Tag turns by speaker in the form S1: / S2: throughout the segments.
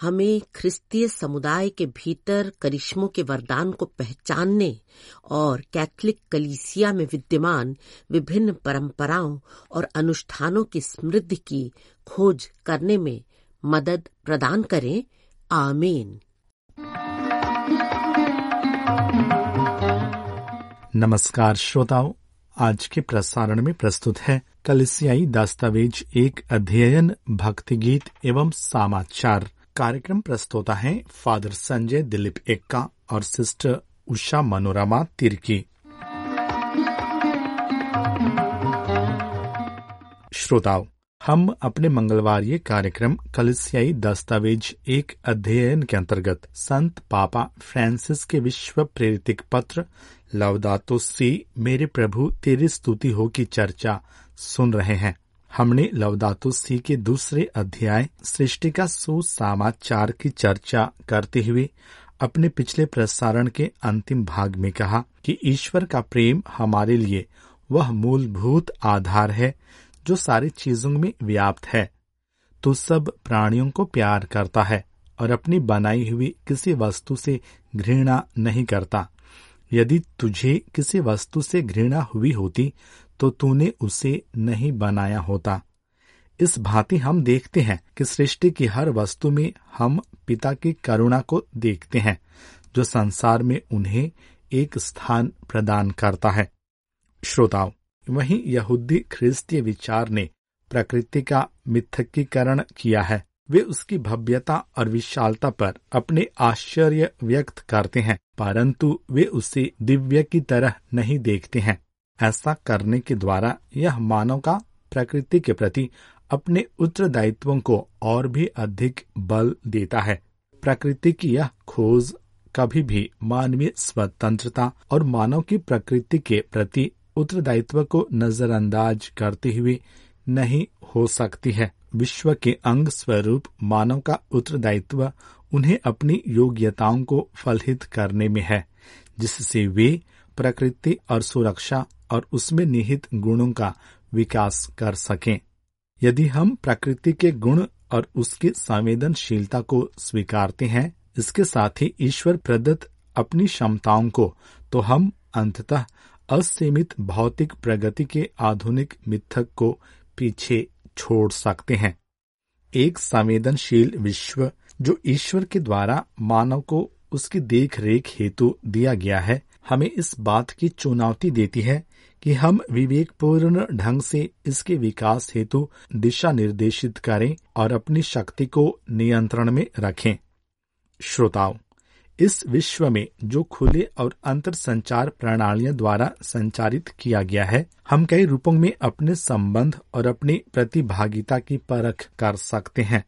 S1: हमें ख्रिस्तीय समुदाय के भीतर करिश्मों के वरदान को पहचानने और कैथलिक कलीसिया में विद्यमान विभिन्न परंपराओं और अनुष्ठानों की समृद्धि की खोज करने में मदद प्रदान करें। आमीन।
S2: नमस्कार श्रोताओं, आज के प्रसारण में प्रस्तुत है कलिसियाई दस्तावेज़ एक अध्ययन भक्ति गीत एवं समाचार। कार्यक्रम प्रस्तोता है फादर संजय दिलीप एक्का और सिस्टर उषा मनोरमा तिर्की। श्रोताओं, हम अपने मंगलवार ये कार्यक्रम कलिसियाई दस्तावेज़ एक अध्ययन के अंतर्गत संत पापा फ्रांसिस के विश्व प्रेरितिक पत्र लवदातो सी मेरे प्रभु तेरी स्तुति हो की चर्चा सुन रहे हैं। हमने लवदातो सी के दूसरे अध्याय सृष्टि का सुसमाचार की चर्चा करते हुए अपने पिछले प्रसारण के अंतिम भाग में कहा कि ईश्वर का प्रेम हमारे लिए वह मूलभूत आधार है जो सारी चीज़ों में व्याप्त है। तो सब प्राणियों को प्यार करता है और अपनी बनाई हुई किसी वस्तु से घृणा नहीं करता। यदि तुझे किसी वस्तु से घृणा हुई होती तो तूने उसे नहीं बनाया होता। इस भांति हम देखते हैं कि सृष्टि की हर वस्तु में हम पिता की करुणा को देखते हैं, जो संसार में उन्हें एक स्थान प्रदान करता है। श्रोताओं, वहीं यहूदी ख्रिस्तीय विचार ने प्रकृति का मिथकीकरण किया है। वे उसकी भव्यता और विशालता पर अपने आश्चर्य व्यक्त करते हैं, परंतु वे उसे दिव्य की तरह नहीं देखते हैं। ऐसा करने के द्वारा यह मानव का प्रकृति के प्रति अपने उत्तरदायित्वों को और भी अधिक बल देता है। प्रकृति की यह खोज कभी भी मानवीय स्वतंत्रता और मानव की प्रकृति के प्रति उत्तरदायित्व को नजरअंदाज करते हुए नहीं हो सकती है। विश्व के अंग स्वरूप मानव का उत्तरदायित्व उन्हें अपनी योग्यताओं को फलित करने में है, जिससे वे प्रकृति और सुरक्षा और उसमें निहित गुणों का विकास कर सकें। यदि हम प्रकृति के गुण और उसकी संवेदनशीलता को स्वीकारते हैं, इसके साथ ही ईश्वर प्रदत्त अपनी क्षमताओं को तो हम अंततः असीमित भौतिक प्रगति के आधुनिक मिथक को पीछे छोड़ सकते हैं। एक संवेदनशील विश्व जो ईश्वर के द्वारा मानव को उसकी देख रेख हेतु दिया गया है, हमें इस बात की चुनौती देती है कि हम विवेकपूर्ण ढंग से इसके विकास हेतु दिशा निर्देशित करें और अपनी शक्ति को नियंत्रण में रखें। श्रोताओं, इस विश्व में जो खुले और अंतर संचार प्रणालियों द्वारा संचारित किया गया है, हम कई रूपों में अपने संबंध और अपनी प्रतिभागिता की परख कर सकते हैं।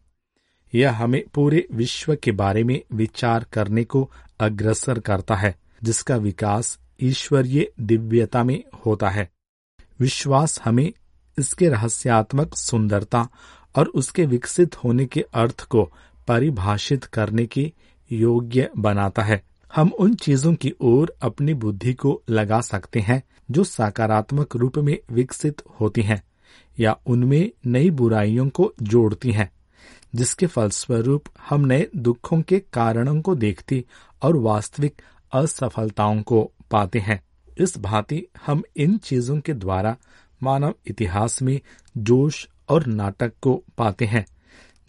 S2: यह हमें पूरे विश्व के बारे में विचार करने को अग्रसर करता है, जिसका विकास ईश्वरीय दिव्यता में होता है। विश्वास हमें इसके रहस्यात्मक सुंदरता और उसके विकसित होने के अर्थ को परिभाषित करने के योग्य बनाता है। हम उन चीज़ों की ओर अपनी बुद्धि को लगा सकते हैं जो सकारात्मक रूप में विकसित होती हैं या उनमें नई बुराइयों को जोड़ती हैं, जिसके फलस्वरूप हम नए दुखों के कारणों को देखती और वास्तविक असफलताओं को पाते हैं। इस भांति हम इन चीज़ों के द्वारा मानव इतिहास में जोश और नाटक को पाते हैं,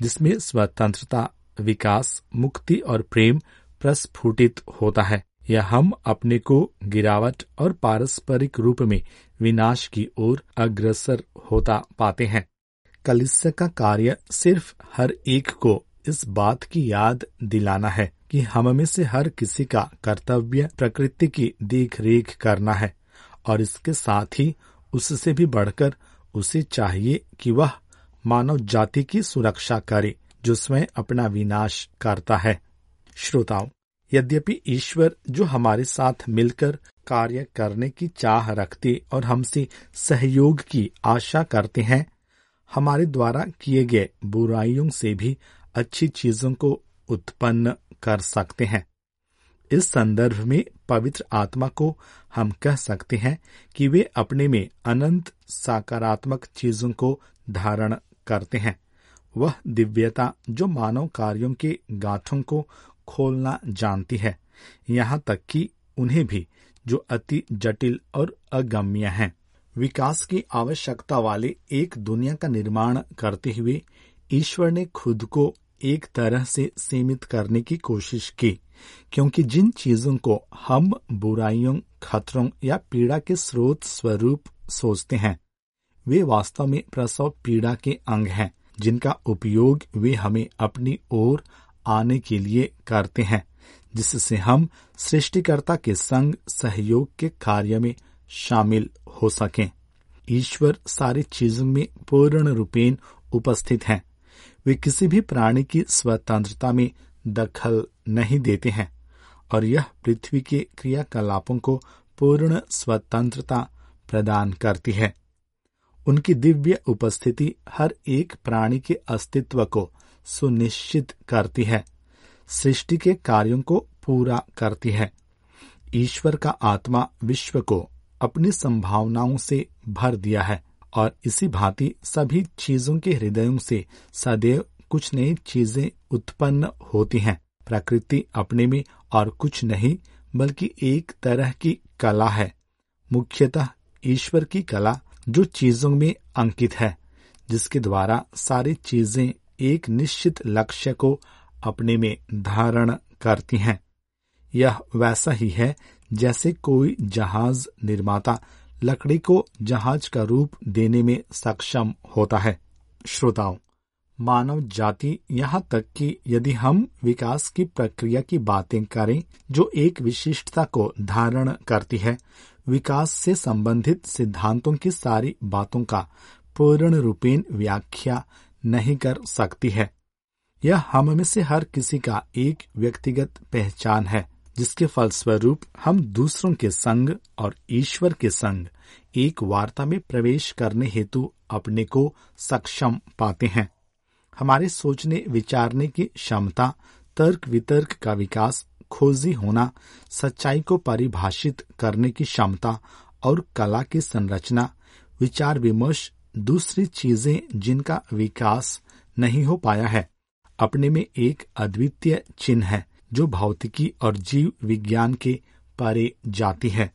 S2: जिसमें स्वतंत्रता, विकास, मुक्ति और प्रेम प्रस्फुटित होता है। या हम अपने को गिरावट और पारस्परिक रूप में विनाश की ओर अग्रसर होता पाते हैं। कलिस्य का कार्य सिर्फ़ हर एक को इस बात की याद दिलाना है। कि हम में से हर किसी का कर्तव्य प्रकृति की देख रेख करना है, और इसके साथ ही उससे भी बढ़कर उसे चाहिए कि वह मानव जाति की सुरक्षा करे, जो स्वयं अपना विनाश करता है। श्रोताओं, यद्यपि ईश्वर जो हमारे साथ मिलकर कार्य करने की चाह रखते और हमसे सहयोग की आशा करते हैं, हमारे द्वारा किए गए बुराइयों से भी अच्छी चीज़ों को उत्पन्न कर सकते हैं। इस संदर्भ में पवित्र आत्मा को हम कह सकते हैं कि वे अपने में अनंत सकारात्मक चीज़ों को धारण करते हैं। वह दिव्यता जो मानव कार्यों के गांठों को खोलना जानती है। यहाँ तक कि उन्हें भी, जो अति जटिल और अगम्य हैं। विकास की आवश्यकता वाले एक दुनिया का निर्माण करते हुए ईश्वर ने खुद को एक तरह से सीमित करने की कोशिश की, क्योंकि जिन चीज़ों को हम बुराइयों, खतरों या पीड़ा के स्रोत स्वरूप सोचते हैं, वे वास्तव में प्रसव पीड़ा के अंग हैं, जिनका उपयोग वे हमें अपनी ओर आने के लिए करते हैं, जिससे हम सृष्टिकर्ता के संग सहयोग के कार्य में शामिल हो सकें। ईश्वर सारी चीज़ों में पूर्ण रूपेण उपस्थित हैं। वे किसी भी प्राणी की स्वतंत्रता में दखल नहीं देते हैं, और यह पृथ्वी के क्रियाकलापों को पूर्ण स्वतंत्रता प्रदान करती है। उनकी दिव्य उपस्थिति हर एक प्राणी के अस्तित्व को सुनिश्चित करती है, सृष्टि के कार्यों को पूरा करती है। ईश्वर का आत्मा विश्व को अपनी संभावनाओं से भर दिया है। और इसी भांति सभी चीज़ों के हृदयों से सदैव कुछ नई चीज़ें उत्पन्न होती हैं। प्रकृति अपने में और कुछ नहीं, बल्कि एक तरह की कला है। मुख्यतः ईश्वर की कला जो चीज़ों में अंकित है, जिसके द्वारा सारी चीज़ें एक निश्चित लक्ष्य को अपने में धारण करती हैं। यह वैसा ही है जैसे कोई जहाज़ निर्माता लकड़ी को जहाज़ का रूप देने में सक्षम होता है। श्रोताओं, मानव जाति यहाँ तक कि यदि हम विकास की प्रक्रिया की बातें करें जो एक विशिष्टता को धारण करती है, विकास से संबंधित सिद्धांतों की सारी बातों का पूर्ण रूपेण व्याख्या नहीं कर सकती है। यह हम में से हर किसी का एक व्यक्तिगत पहचान है। जिसके फलस्वरूप हम दूसरों के संग और ईश्वर के संग एक वार्ता में प्रवेश करने हेतु अपने को सक्षम पाते हैं। हमारे सोचने, विचारने की क्षमता, तर्क वितर्क का विकास, खोजी होना, सच्चाई को परिभाषित करने की क्षमता और कला की संरचना, विचार विमर्श, दूसरी चीज़ें जिनका विकास नहीं हो पाया है, अपने में एक अद्वितीय चिन्ह है। जो भौतिकी और जीव विज्ञान के परे जाती है।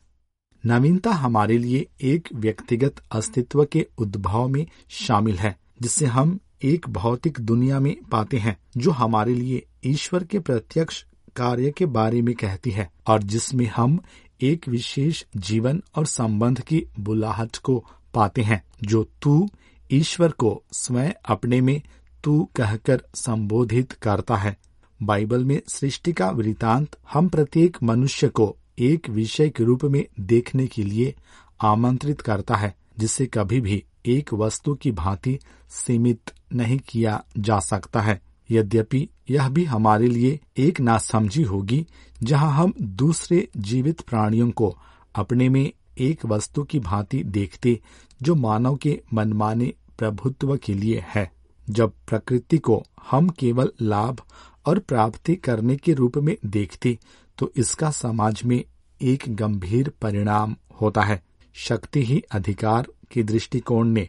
S2: नवीनता हमारे लिए एक व्यक्तिगत अस्तित्व के उद्भव में शामिल है जिसे हम एक भौतिक दुनिया में पाते हैं, जो हमारे लिए ईश्वर के प्रत्यक्ष कार्य के बारे में कहती है, और जिसमें हम एक विशेष जीवन और संबंध की बुलाहट को पाते हैं, जो तू ईश्वर को स्वयं अपने में तू कहकर संबोधित करता है। बाइबल में सृष्टि का वृतांत हम प्रत्येक मनुष्य को एक विषय के रूप में देखने के लिए आमंत्रित करता है जिसे कभी भी एक वस्तु की भांति सीमित नहीं किया जा सकता है। यद्यपि यह भी हमारे लिए एक नासमझी होगी, जहाँ हम दूसरे जीवित प्राणियों को अपने में एक वस्तु की भांति देखते, जो मानव के मनमाने प्रभुत्व के लिए है। जब प्रकृति को हम केवल लाभ और प्राप्ति करने के रूप में देखती तो इसका समाज में एक गंभीर परिणाम होता है। शक्ति ही अधिकार के दृष्टिकोण ने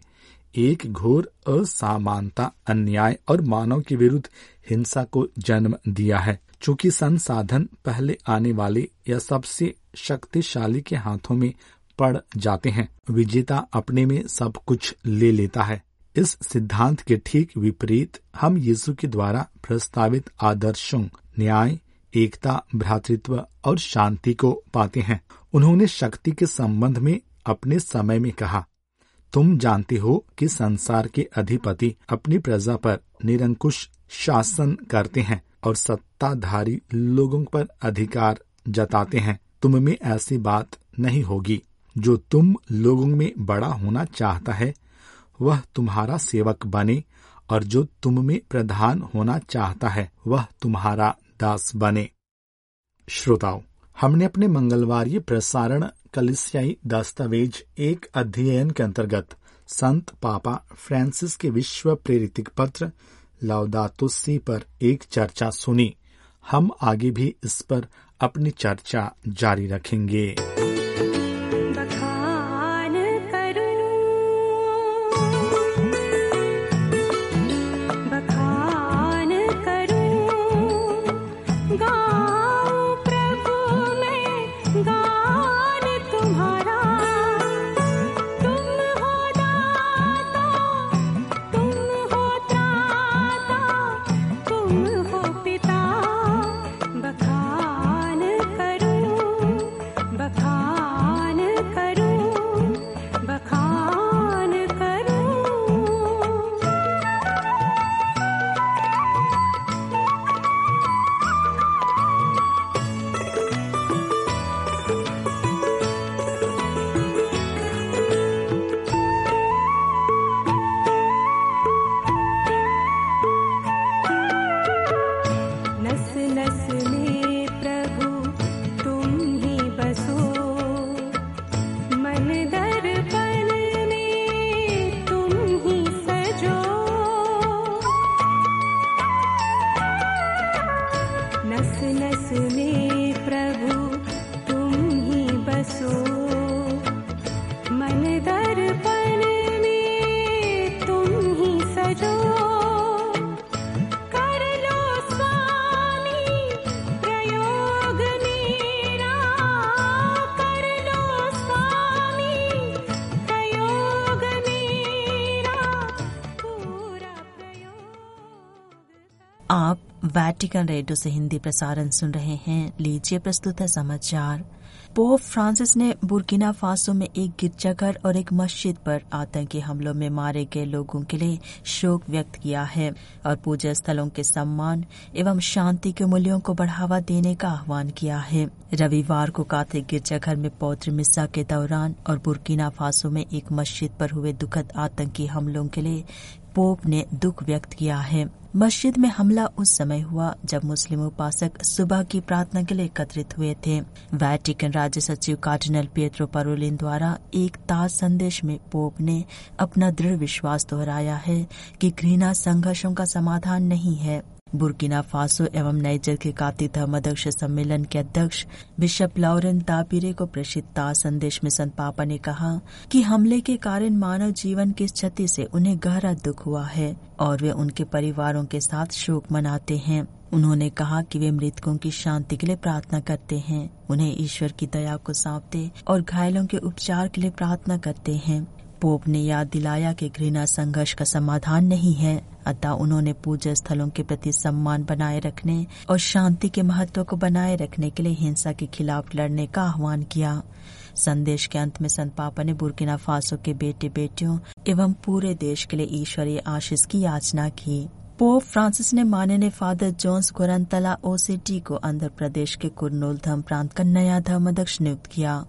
S2: एक घोर असामानता, अन्याय और मानव के विरुद्ध हिंसा को जन्म दिया है। चूँकि संसाधन पहले आने वाले या सबसे शक्तिशाली के हाथों में पड़ जाते हैं, विजेता अपने में सब कुछ ले लेता है। इस सिद्धांत के ठीक विपरीत हम यीशु के द्वारा प्रस्तावित आदर्शों, न्याय, एकता, भ्रातृत्व और शांति को पाते हैं। उन्होंने शक्ति के संबंध में अपने समय में कहा, तुम जानते हो कि संसार के अधिपति अपनी प्रजा पर निरंकुश शासन करते हैं और सत्ताधारी लोगों पर अधिकार जताते हैं। तुम में ऐसी बात नहीं होगी। जो तुम लोगों में बड़ा होना चाहता है वह तुम्हारा सेवक बने और जो तुम में प्रधान होना चाहता है, वह तुम्हारा दास बने। श्रोताओं, हमने अपने मंगलवार प्रसारण
S3: कलिसियाई दस्तावेज़ एक अध्ययन के अंतर्गत संत पापा फ्रांसिस के विश्व प्रेरित पत्र लाउदातो सी पर एक चर्चा सुनी। हम आगे भी इस पर अपनी चर्चा जारी रखेंगे।
S4: आप वैटिकन रेडियो से हिंदी प्रसारण सुन रहे हैं। लीजिए प्रस्तुत है समाचार। पोप फ्रांसिस ने बुर्किना फासो में एक गिरजाघर और एक मस्जिद पर आतंकी हमलों में मारे गए लोगों के लिए शोक व्यक्त किया है और पूजा स्थलों के सम्मान एवं शांति के मूल्यों को बढ़ावा देने का आह्वान किया है। रविवार को काथिक गिरजाघर में पौत्र मिस्सा के दौरान और बुर्किना फासो में एक मस्जिद पर हुए दुखद आतंकी हमलों के लिए पोप ने दुख व्यक्त किया है। मस्जिद में हमला उस समय हुआ जब मुस्लिम उपासक सुबह की प्रार्थना के लिए एकत्रित हुए थे। वैटिकन राज्य सचिव कार्डिनल पेत्रो परोलिन द्वारा एक ताज संदेश में पोप ने अपना दृढ़ विश्वास दोहराया है कि घृणा संघर्षों का समाधान नहीं है। बुर्किना फासो एवं नाइजर के काती धर्म अध्यक्ष सम्मेलन के अध्यक्ष बिशप लॉरेन तापिरे को ताज संदेश में संत पापा ने कहा कि हमले के कारण मानव जीवन की क्षति से उन्हें गहरा दुख हुआ है और वे उनके परिवारों के साथ शोक मनाते हैं। उन्होंने कहा कि वे मृतकों की शांति के लिए प्रार्थना करते हैं। उन्हें ईश्वर की दया को सौंपते और घायलों के उपचार के लिए प्रार्थना करते हैं। पोप ने याद दिलाया कि घृणा संघर्ष का समाधान नहीं है, अतः उन्होंने पूजा स्थलों के प्रति सम्मान बनाए रखने और शांति के महत्व को बनाए रखने के लिए हिंसा के खिलाफ लड़ने का आह्वान किया। संदेश के अंत में संत पापा ने बुरकिना फासो के बेटे बेटियों एवं पूरे देश के लिए ईश्वरीय आशीष की याचना की। पोप फ्रांसिस ने माननीय फादर जोन्स गोरंतला ओसीटी को आंध्र प्रदेश के कुरनोल धर्म प्रांत का नया धर्म अध्यक्ष नियुक्त किया।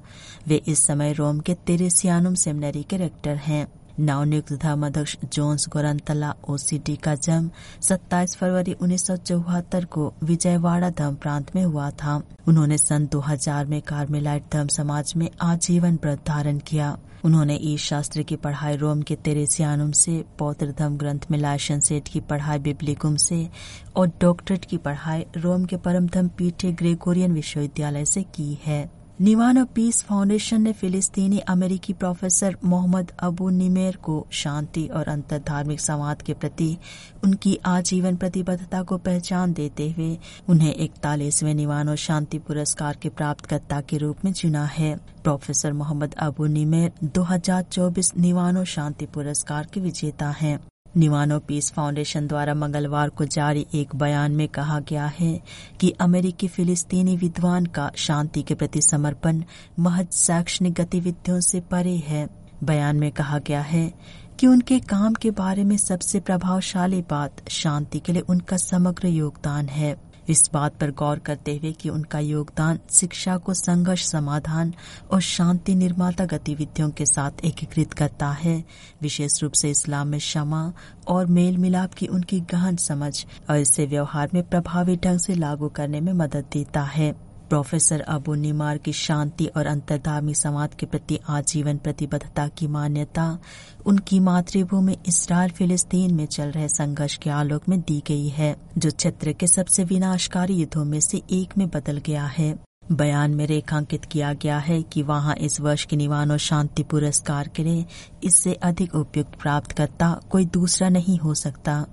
S4: वे इस समय रोम के तेरेसियानुम सेमिनरी के रेक्टर हैं। नवनियुक्त धर्माध्यक्ष जोन्स गोरंतला ओसीडी का जन्म 27 फरवरी 1974 को विजयवाड़ा धर्म प्रांत में हुआ था। उन्होंने सन 2000 में कार्मेलाइट धर्म समाज में आजीवन व्रत धारण किया। उन्होंने ईश शास्त्र की पढ़ाई रोम के तेरेसियानुम से, पौत्र धर्म ग्रंथ में लाइसेंसेट की पढ़ाई बिब्लिकुम से और डॉक्टरेट की पढ़ाई रोम के परम धर्म पीठे ग्रेगोरियन विश्वविद्यालय से की है। निवानो पीस फाउंडेशन ने फिलिस्तीनी अमेरिकी प्रोफेसर मोहम्मद अबू निमेर को शांति और अंतर धार्मिक संवाद के प्रति उनकी आजीवन प्रतिबद्धता को पहचान देते हुए उन्हें इकतालीसवें निवानो शांति पुरस्कार के प्राप्तकर्ता के रूप में चुना है। Professor Mohammed Abu Nimer 2024 Niwano शांति पुरस्कार के विजेता हैं। निवानो पीस फाउंडेशन द्वारा मंगलवार को जारी एक बयान में कहा गया है कि अमेरिकी फिलिस्तीनी विद्वान का शांति के प्रति समर्पण महज शैक्षणिक गतिविधियों से परे है। बयान में कहा गया है कि उनके काम के बारे में सबसे प्रभावशाली बात शांति के लिए उनका समग्र योगदान है। इस बात पर गौर करते हुए कि उनका योगदान, शिक्षा को संघर्ष, समाधान और शांति निर्माता गतिविधियों के साथ एकीकृत करता है। विशेष रूप से इस्लाम में क्षमा और मेल मिलाप की उनकी गहन समझ और इसे व्यवहार में प्रभावी ढंग से लागू करने में मदद देता है। प्रोफेसर अबू निमार की शांति और अंतर्धामी समाज के प्रति आजीवन प्रतिबद्धता की मान्यता, उनकी मातृभूमि इसराइल फिलिस्तीन में चल रहे संघर्ष के आलोक में दी गई है, जो क्षेत्र के सबसे विनाशकारी युद्धों में से एक में बदल गया है। बयान में रेखांकित किया गया है कि वहाँ इस वर्ष के निवानो शांति पुरस्कार के लिए इससे अधिक उपयुक्त प्राप्तकर्ता कोई दूसरा नहीं हो सकता।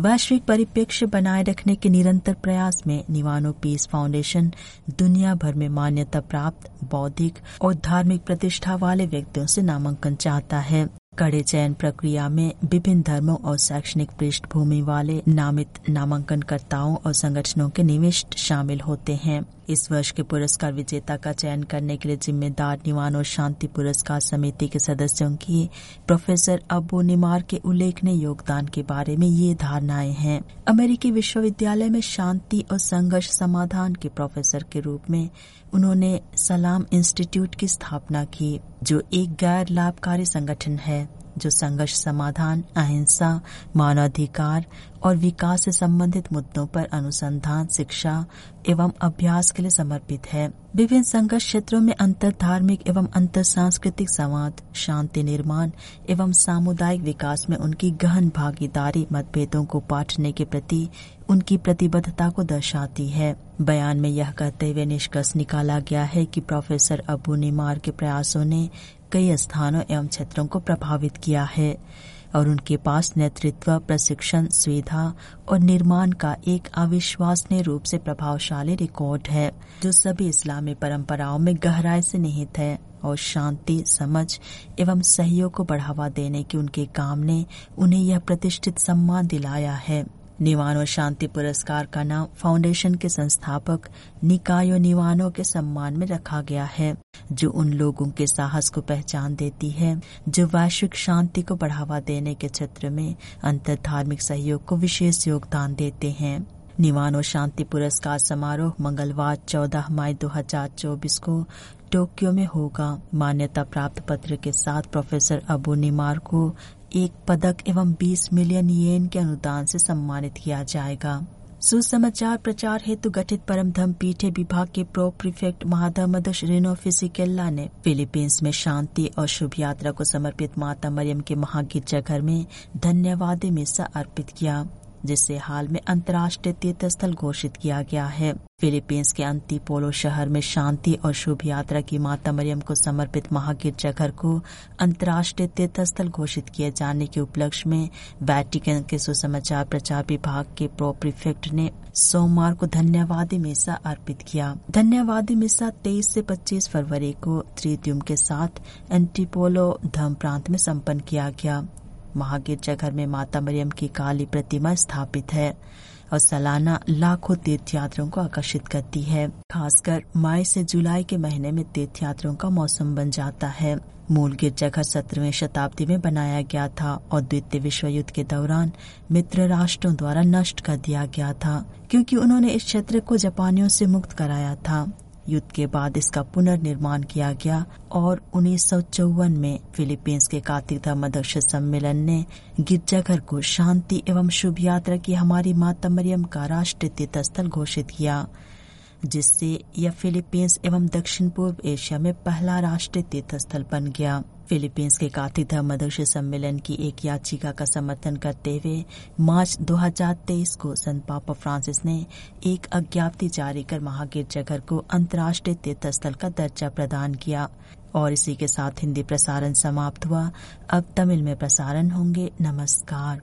S4: वैश्विक परिप्रेक्ष्य बनाए रखने के निरंतर प्रयास में निवानो पीस फाउंडेशन दुनिया भर में मान्यता प्राप्त, बौद्धिक और धार्मिक प्रतिष्ठा वाले व्यक्तियों से नामांकन चाहता है। कड़े चयन प्रक्रिया में विभिन्न धर्मों और शैक्षणिक पृष्ठभूमि वाले नामित नामांकनकर्ताओं और संगठनों के निविष्ट शामिल होते हैं। इस वर्ष के पुरस्कार विजेता का चयन करने के लिए जिम्मेदार निवान और शांति पुरस्कार समिति के सदस्यों की प्रोफेसर अबू निमार के उल्लेखनीय योगदान के बारे में ये धारणाएँ हैं। अमेरिकी विश्वविद्यालय में शांति और संघर्ष समाधान के प्रोफेसर के रूप में उन्होंने सलाम इंस्टीट्यूट की स्थापना की जो एक गैर लाभकारी संगठन है। जो संघर्ष, समाधान, अहिंसा मानवाधिकार और विकास से संबंधित मुद्दों पर अनुसंधान, शिक्षा एवं अभ्यास के लिए समर्पित है। विभिन्न संघर्ष क्षेत्रों में अंतर धार्मिक एवं अंतर सांस्कृतिक संवाद, शांति निर्माण एवं सामुदायिक विकास में उनकी गहन भागीदारी मतभेदों को पाटने के प्रति उनकी प्रतिबद्धता को दर्शाती है। बयान में यह कहते हुए निष्कर्ष निकाला गया है कि प्रोफेसर अबू निमार के प्रयासों ने कई स्थानों एवं क्षेत्रों को प्रभावित किया है और उनके पास नेतृत्व, प्रशिक्षण, सुविधा और निर्माण का एक अविश्वसनीय रूप से प्रभावशाली रिकॉर्ड है, जो सभी इस्लामी परंपराओं में गहराई से निहित है और शांति, समझ एवं सहयोग को बढ़ावा देने के उनके काम ने उन्हें यह प्रतिष्ठित सम्मान दिलाया है। निवानो शांति पुरस्कार का नाम फाउंडेशन के संस्थापक निकायो निवानो के सम्मान में रखा गया है, जो उन लोगों के साहस को पहचान देती है, जो वैश्विक शांति को बढ़ावा देने के क्षेत्र में अंतर धार्मिक सहयोग को विशेष योगदान देते हैं। निवानो शांति पुरस्कार समारोह मंगलवार 14 मई 2024 को टोक्यो में होगा। मान्यता प्राप्त पत्र के साथ प्रोफेसर अबू निमार को एक पदक एवं 20 मिलियन येन के अनुदान से सम्मानित किया जाएगा। सुसमाचार प्रचार हेतु गठित परम धम पीठे विभाग के प्रो प्रीफेक्ट महाधमदश रेनो फिजिकेल्ला ने फिलीपींस में शांति और शुभ यात्रा को समर्पित माता मरियम के महागिरजा घर में धन्यवाद मिसा अर्पित किया। जिसे हाल में अंतर्राष्ट्रीय तीर्थ स्थल घोषित किया गया है। फिलीपींस के अंतिपोलो शहर में शांति और शुभ यात्रा की माता मरियम को समर्पित महागिरजाघर को अंतर्राष्ट्रीय तीर्थ स्थल घोषित किए जाने के उपलक्ष्य में वैटिकन के सुसमाचार प्रचार विभाग के प्रो प्रिफेक्ट ने सोमवार को धन्यवादी मिसा अर्पित किया। धन्यवादी मिसा 23 से 25 फरवरी को त्रिद्युम के साथ एंटीपोलो धम प्रांत में संपन्न किया गया। महागिरजाघर में माता मरियम की काली प्रतिमा स्थापित है और सालाना लाखों तीर्थयात्रियों को आकर्षित करती है। खासकर मई से जुलाई के महीने में तीर्थयात्रियों का मौसम बन जाता है। मूल गिरजाघर सत्रहवीं शताब्दी में बनाया गया था और द्वितीय विश्व युद्ध के दौरान मित्र राष्ट्रों द्वारा नष्ट कर दिया गया था, क्योंकि उन्होंने इस क्षेत्र को जापानियों से मुक्त कराया था। युद्ध के बाद इसका पुनर्निर्माण किया गया और उन्नीस सौ चौवन में फिलीपींस के कार्तिक धर्माध्यक्ष सम्मेलन ने गिरजाघर को शांति एवं शुभ यात्रा की हमारी माता मरियम का राष्ट्रीय तीर्थ स्थल घोषित किया, जिससे यह फिलीपींस एवं दक्षिण पूर्व एशिया में पहला राष्ट्रीय तीर्थ स्थल बन गया। फिलीपींस के कार्तिक धर्माध्यक्ष सम्मेलन की एक याचिका का समर्थन करते हुए मार्च 2023 को संत पापा फ्रांसिस ने एक अज्ञाप्ति जारी कर महागिरजाघर को अंतर्राष्ट्रीय तीर्थस्थल का दर्जा प्रदान किया। और इसी के साथ हिंदी प्रसारण समाप्त हुआ। अब तमिल में प्रसारण होंगे। नमस्कार।